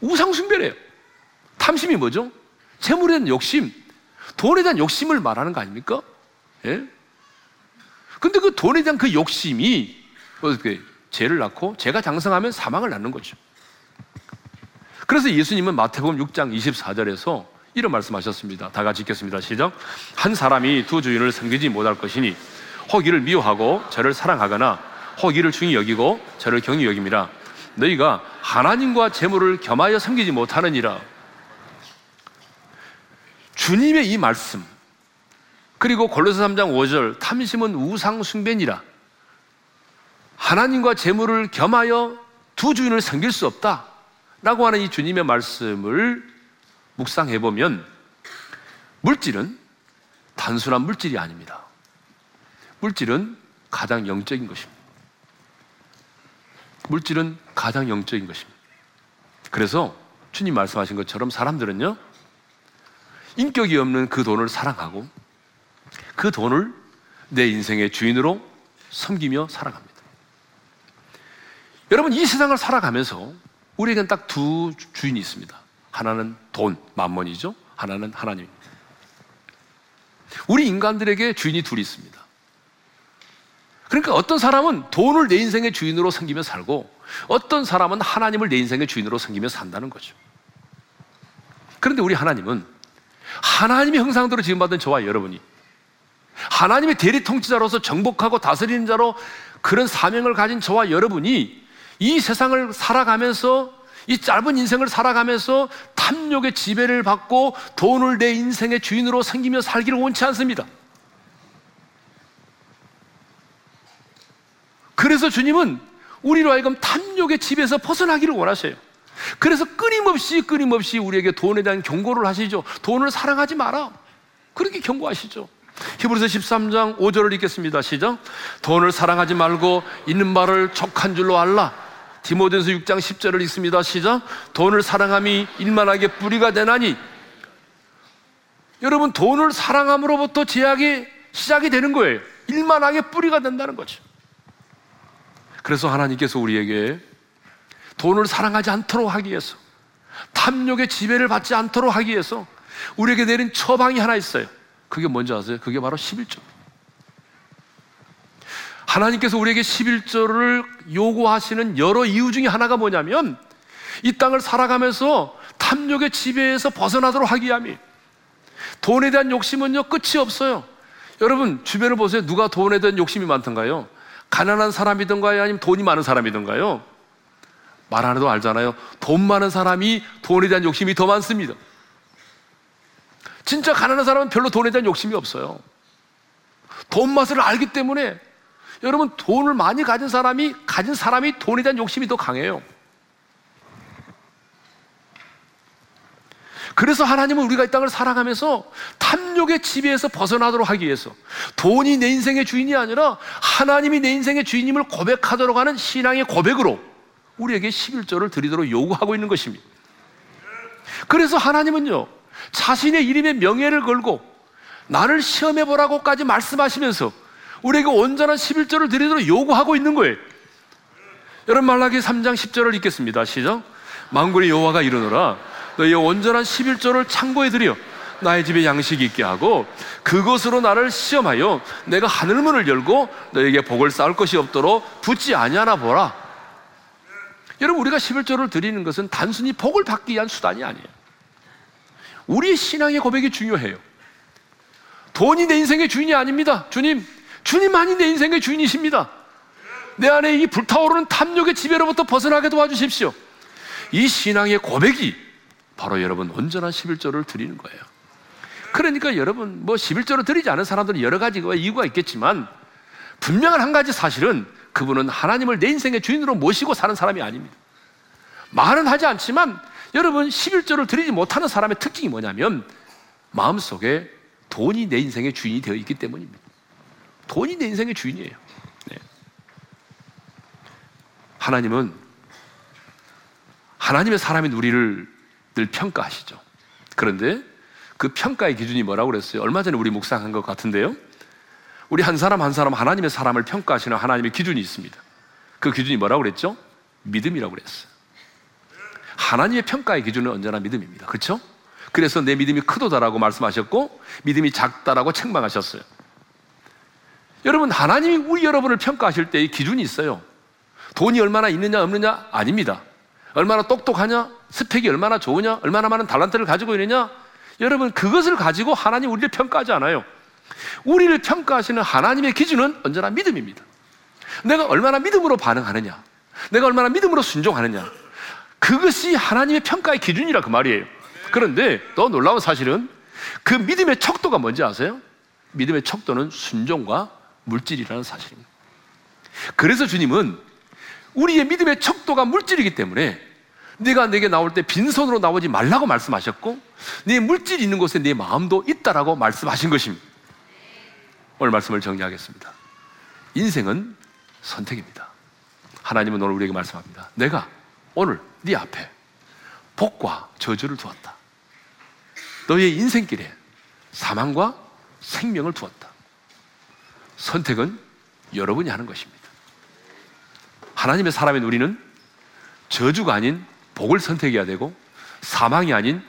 우상 숭배래요. 탐심이 뭐죠? 재물에 대한 욕심, 돈에 대한 욕심을 말하는 거 아닙니까? 예? 근데 그 돈에 대한 그 욕심이 어떻게 죄를 낳고 죄가 장성하면 사망을 낳는 거죠. 그래서 예수님은 마태복음 6장 24절에서 이런 말씀하셨습니다. 다 같이 읽겠습니다. 시작. 한 사람이 두 주인을 섬기지 못할 것이니 허기를 미워하고 저를 사랑하거나 허기를 중히 여기고 저를 경히 여김이라. 너희가 하나님과 재물을 겸하여 섬기지 못하느니라. 주님의 이 말씀 그리고 골로새 3장 5절 탐심은 우상 숭배니라. 하나님과 재물을 겸하여 두 주인을 섬길 수 없다. 라고 하는 이 주님의 말씀을 묵상해 보면 물질은 단순한 물질이 아닙니다. 물질은 가장 영적인 것입니다. 물질은 가장 영적인 것입니다. 그래서 주님 말씀하신 것처럼 사람들은요, 인격이 없는 그 돈을 사랑하고 그 돈을 내 인생의 주인으로 섬기며 살아갑니다. 여러분, 이 세상을 살아가면서 우리에겐 딱 두 주인이 있습니다. 하나는 돈, 만mon이죠. 하나는 하나님. 우리 인간들에게 주인이 둘이 있습니다. 그러니까 어떤 사람은 돈을 내 인생의 주인으로 섬기며 살고 어떤 사람은 하나님을 내 인생의 주인으로 섬기며 산다는 거죠. 그런데 우리 하나님은 하나님의 형상대로 지음받은 저와 여러분이 하나님의 대리 통치자로서 정복하고 다스리는 자로 그런 사명을 가진 저와 여러분이 이 세상을 살아가면서 이 짧은 인생을 살아가면서 탐욕의 지배를 받고 돈을 내 인생의 주인으로 생기며 살기를 원치 않습니다. 그래서 주님은 우리로 하여금 탐욕의 집에서 벗어나기를 원하셔요. 그래서 끊임없이 끊임없이 우리에게 돈에 대한 경고를 하시죠. 돈을 사랑하지 마라. 그렇게 경고하시죠. 히브리서 13장 5절을 읽겠습니다. 시작. 돈을 사랑하지 말고 있는 말을 족한 줄로 알라. 디모데서 6장 10절을 읽습니다. 시작. 돈을 사랑함이 일만하게 뿌리가 되나니 여러분 돈을 사랑함으로부터 제약이 시작이 되는 거예요. 일만하게 뿌리가 된다는 거죠. 그래서 하나님께서 우리에게 돈을 사랑하지 않도록 하기 위해서 탐욕의 지배를 받지 않도록 하기 위해서 우리에게 내린 처방이 하나 있어요. 그게 뭔지 아세요? 그게 바로 11조. 하나님께서 우리에게 11조를 요구하시는 여러 이유 중에 하나가 뭐냐면 이 땅을 살아가면서 탐욕의 지배에서 벗어나도록 하기 위함이 돈에 대한 욕심은요 끝이 없어요. 여러분 주변을 보세요. 누가 돈에 대한 욕심이 많던가요? 가난한 사람이던가요? 아니면 돈이 많은 사람이던가요? 말 안 해도 알잖아요. 돈 많은 사람이 돈에 대한 욕심이 더 많습니다. 진짜 가난한 사람은 별로 돈에 대한 욕심이 없어요. 돈 맛을 알기 때문에 여러분 돈을 많이 가진 사람이 가진 사람이 돈에 대한 욕심이 더 강해요. 그래서 하나님은 우리가 이 땅을 살아가면서 탐욕의 지배에서 벗어나도록 하기 위해서 돈이 내 인생의 주인이 아니라 하나님이 내 인생의 주인임을 고백하도록 하는 신앙의 고백으로 우리에게 11조를 드리도록 요구하고 있는 것입니다. 그래서 하나님은요, 자신의 이름의 명예를 걸고 나를 시험해 보라고까지 말씀하시면서 우리에게 온전한 11조를 드리도록 요구하고 있는 거예요. 여러분 말라기 3장 10절을 읽겠습니다. 시작. 망군의 여호와가 이르노라 너희의 온전한 11조를 창고에 들여 나의 집에 양식이 있게 하고 그것으로 나를 시험하여 내가 하늘문을 열고 너에게 복을 쌓을 것이 없도록 붙지 아니하나 보라. 여러분 우리가 11조를 드리는 것은 단순히 복을 받기 위한 수단이 아니에요. 우리의 신앙의 고백이 중요해요. 돈이 내 인생의 주인이 아닙니다. 주님, 주님만이 내 인생의 주인이십니다. 내 안에 이 불타오르는 탐욕의 지배로부터 벗어나게 도와주십시오. 이 신앙의 고백이 바로 여러분 온전한 11조를 드리는 거예요. 그러니까 여러분 뭐 11조를 드리지 않은 사람들은 여러 가지 이유가 있겠지만 분명한 한 가지 사실은 그분은 하나님을 내 인생의 주인으로 모시고 사는 사람이 아닙니다. 말은 하지 않지만 여러분 11조를 드리지 못하는 사람의 특징이 뭐냐면 마음속에 돈이 내 인생의 주인이 되어 있기 때문입니다. 돈이 내 인생의 주인이에요. 네. 하나님은 하나님의 사람인 우리를 늘 평가하시죠. 그런데 그 평가의 기준이 뭐라고 그랬어요? 얼마 전에 우리 묵상한 것 같은데요. 우리 한 사람 한 사람 하나님의 사람을 평가하시는 하나님의 기준이 있습니다. 그 기준이 뭐라고 그랬죠? 믿음이라고 그랬어요. 하나님의 평가의 기준은 언제나 믿음입니다. 그렇죠? 그래서 내 믿음이 크도다라고 말씀하셨고 믿음이 작다라고 책망하셨어요. 여러분 하나님이 우리 여러분을 평가하실 때의 기준이 있어요. 돈이 얼마나 있느냐 없느냐 아닙니다. 얼마나 똑똑하냐 스펙이 얼마나 좋으냐 얼마나 많은 달란트를 가지고 있느냐 여러분 그것을 가지고 하나님 우리를 평가하지 않아요. 우리를 평가하시는 하나님의 기준은 언제나 믿음입니다. 내가 얼마나 믿음으로 반응하느냐 내가 얼마나 믿음으로 순종하느냐 그것이 하나님의 평가의 기준이라 그 말이에요. 그런데 더 놀라운 사실은 그 믿음의 척도가 뭔지 아세요? 믿음의 척도는 순종과 물질이라는 사실입니다. 그래서 주님은 우리의 믿음의 척도가 물질이기 때문에 네가 내게 나올 때 빈손으로 나오지 말라고 말씀하셨고 네 물질이 있는 곳에 네 마음도 있다라고 말씀하신 것입니다. 오늘 말씀을 정리하겠습니다. 인생은 선택입니다. 하나님은 오늘 우리에게 말씀합니다. 내가 오늘 네 앞에 복과 저주를 두었다. 너의 인생길에 사망과 생명을 두었다. 선택은 여러분이 하는 것입니다. 하나님의 사람인 우리는 저주가 아닌 복을 선택해야 되고 사망이 아닌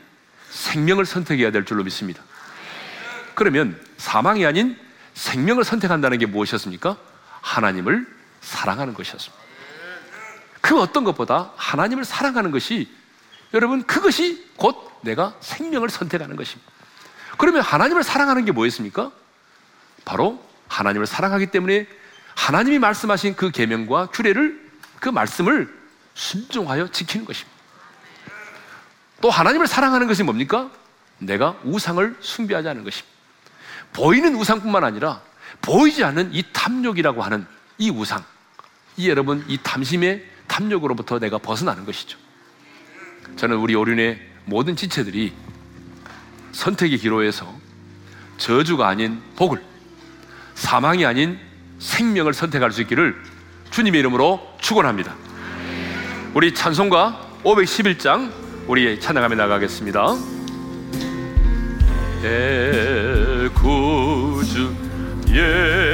생명을 선택해야 될 줄로 믿습니다. 그러면 사망이 아닌 생명을 선택한다는 게 무엇이었습니까? 하나님을 사랑하는 것이었습니다. 그 어떤 것보다 하나님을 사랑하는 것이 여러분 그것이 곧 내가 생명을 선택하는 것입니다. 그러면 하나님을 사랑하는 게 뭐였습니까? 바로 하나님을 사랑하기 때문에 하나님이 말씀하신 그 계명과 규례를 그 말씀을 순종하여 지키는 것입니다. 또 하나님을 사랑하는 것이 뭡니까? 내가 우상을 숭배하지 않는 것입니다. 보이는 우상뿐만 아니라 보이지 않는 이 탐욕이라고 하는 이 우상, 이 여러분 이 탐심의 탐욕으로부터 내가 벗어나는 것이죠. 저는 우리 오륜의 모든 지체들이 선택의 기로에서 저주가 아닌 복을, 사망이 아닌 생명을 선택할 수 있기를 주님의 이름으로 축원합니다. 우리 찬송가 511장 우리 찬양하며 나가겠습니다. 예, 구주 예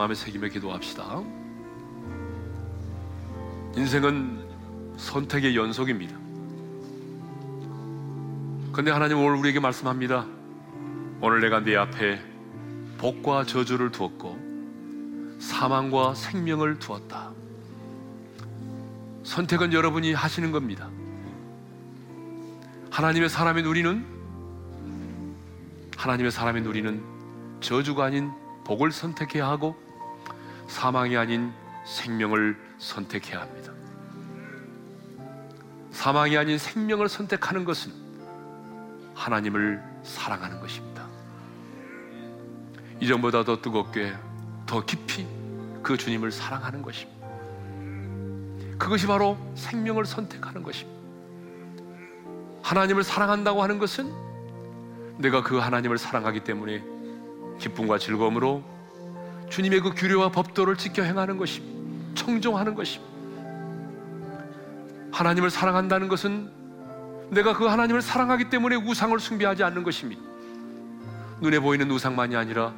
마음에 새기며 기도합시다. 인생은 선택의 연속입니다. 근데 하나님 오늘 우리에게 말씀합니다. 오늘 내가 네 앞에 복과 저주를 두었고 사망과 생명을 두었다. 선택은 여러분이 하시는 겁니다. 하나님의 사람인 우리는 하나님의 사람인 우리는 저주가 아닌 복을 선택해야 하고 사망이 아닌 생명을 선택해야 합니다. 사망이 아닌 생명을 선택하는 것은 하나님을 사랑하는 것입니다. 이전보다 더 뜨겁게 더 깊이 그 주님을 사랑하는 것입니다. 그것이 바로 생명을 선택하는 것입니다. 하나님을 사랑한다고 하는 것은 내가 그 하나님을 사랑하기 때문에 기쁨과 즐거움으로 주님의 그 규례와 법도를 지켜 행하는 것입니다. 청종하는 것입니다. 하나님을 사랑한다는 것은 내가 그 하나님을 사랑하기 때문에 우상을 숭배하지 않는 것입니다. 눈에 보이는 우상만이 아니라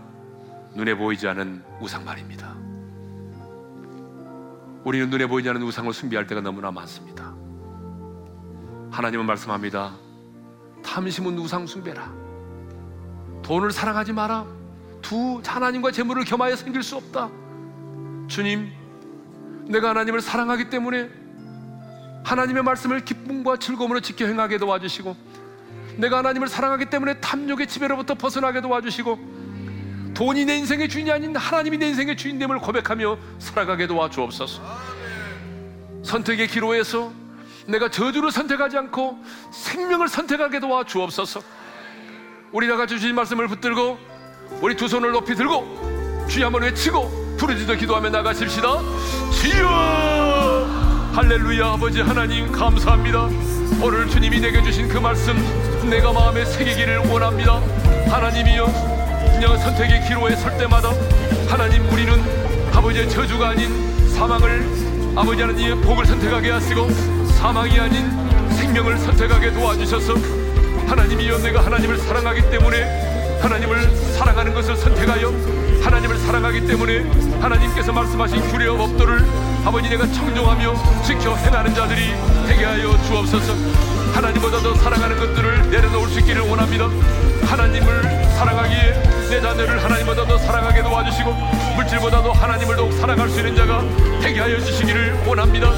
눈에 보이지 않은 우상 말입니다. 우리는 눈에 보이지 않는 우상을 숭배할 때가 너무나 많습니다. 하나님은 말씀합니다. 탐심은 우상 숭배라. 돈을 사랑하지 마라. 두 하나님과 재물을 겸하여 생길 수 없다. 주님, 내가 하나님을 사랑하기 때문에 하나님의 말씀을 기쁨과 즐거움으로 지켜 행하게 도와주시고 내가 하나님을 사랑하기 때문에 탐욕의 지배로부터 벗어나게 도와주시고 돈이 내 인생의 주인이 아닌 하나님이 내 인생의 주인됨을 고백하며 살아가게 도와주옵소서 선택의 기로에서 내가 저주를 선택하지 않고 생명을 선택하게 도와주옵소서 우리 다 같이 주신 말씀을 붙들고 우리 두 손을 높이 들고 주여 한번 외치고 부르짖어 기도하며 나가십시다. 주여 할렐루야 아버지 하나님 감사합니다. 오늘 주님이 내게 주신 그 말씀 내가 마음에 새기기를 원합니다. 하나님이여 그냥 선택의 기로에 설 때마다 하나님 우리는 아버지의 저주가 아닌 사망을 아버지 하나님의 복을 선택하게 하시고 사망이 아닌 생명을 선택하게 도와주셔서 하나님이여 내가 하나님을 사랑하기 때문에 하나님을 사랑하는 것을 선택하여 하나님을 사랑하기 때문에 하나님께서 말씀하신 규례와 법도를 아버지 내가 청종하며 지켜 행하는 자들이 되게 하여 주옵소서. 하나님보다 더 사랑하는 것들을 내려놓을 수 있기를 원합니다. 하나님을 사랑하기에 내 자녀를 하나님보다 더 사랑하게 도와주시고 물질보다 도 하나님을 더욱 사랑할 수 있는 자가 되게 하여 주시기를 원합니다.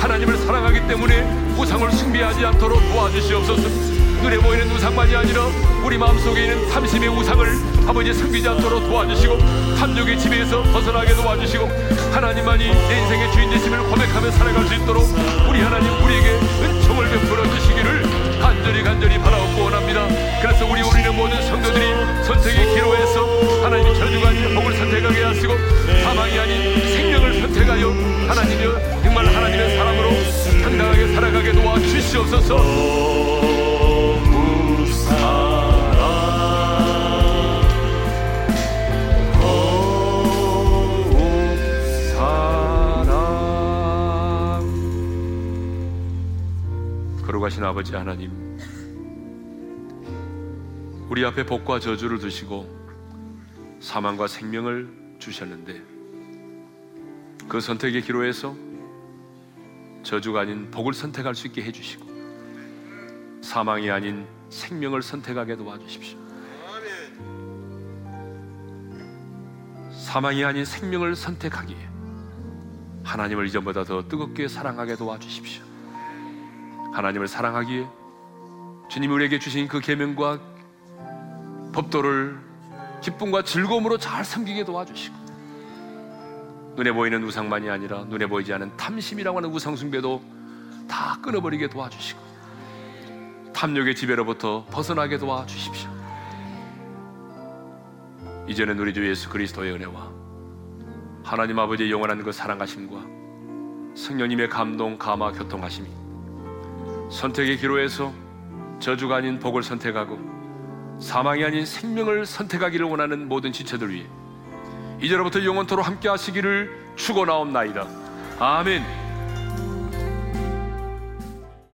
하나님을 사랑하기 때문에 우상을 숭배하지 않도록 도와주시옵소서 눈에 보이는 우상만이 아니라 우리 마음속에 있는 탐심의 우상을 아버지 섬기지 않도록 도와주시고 탐욕의 지배에서 벗어나게 도와주시고 하나님만이 내 인생의 주인 되심을 고백하며 살아갈 수 있도록 우리 하나님 우리에게 은총을 베풀어 주시기를 간절히 간절히 바라옵고 원합니다. 그래서 우리 우리는 모든 성도들이 선택의 기로에서 하나님의 저주가 아닌 복을 선택하게 하시고 사망이 아닌 생명을 선택하여 하나님이여 정말 하나님의 사람으로 당당하게 살아가게 도와주시옵소서 거룩하신 아버지 하나님, 우리 앞에 복과 저주를 두시고 사망과 생명을 주셨는데 그 선택의 기로에서 저주가 아닌 복을 선택할 수 있게 해주시고 사망이 아닌 생명을 선택하게 도와주십시오. 사망이 아닌 생명을 선택하기에 하나님을 이전보다 더 뜨겁게 사랑하게 도와주십시오. 하나님을 사랑하기에 주님 우리에게 주신 그 계명과 법도를 기쁨과 즐거움으로 잘 섬기게 도와주시고 눈에 보이는 우상만이 아니라 눈에 보이지 않은 탐심이라고 하는 우상 숭배도 다 끊어버리게 도와주시고 탐욕의 지배로부터 벗어나게 도와주십시오. 이제는 우리 주 예수 그리스도의 은혜와 하나님 아버지의 영원한 그 사랑하심과 성령님의 감동, 감화, 교통하심이 선택의 기로에서 저주가 아닌 복을 선택하고 사망이 아닌 생명을 선택하기를 원하는 모든 지체들 위해 이제로부터 영원토로 함께 하시기를 축원하옵나이다. 아멘.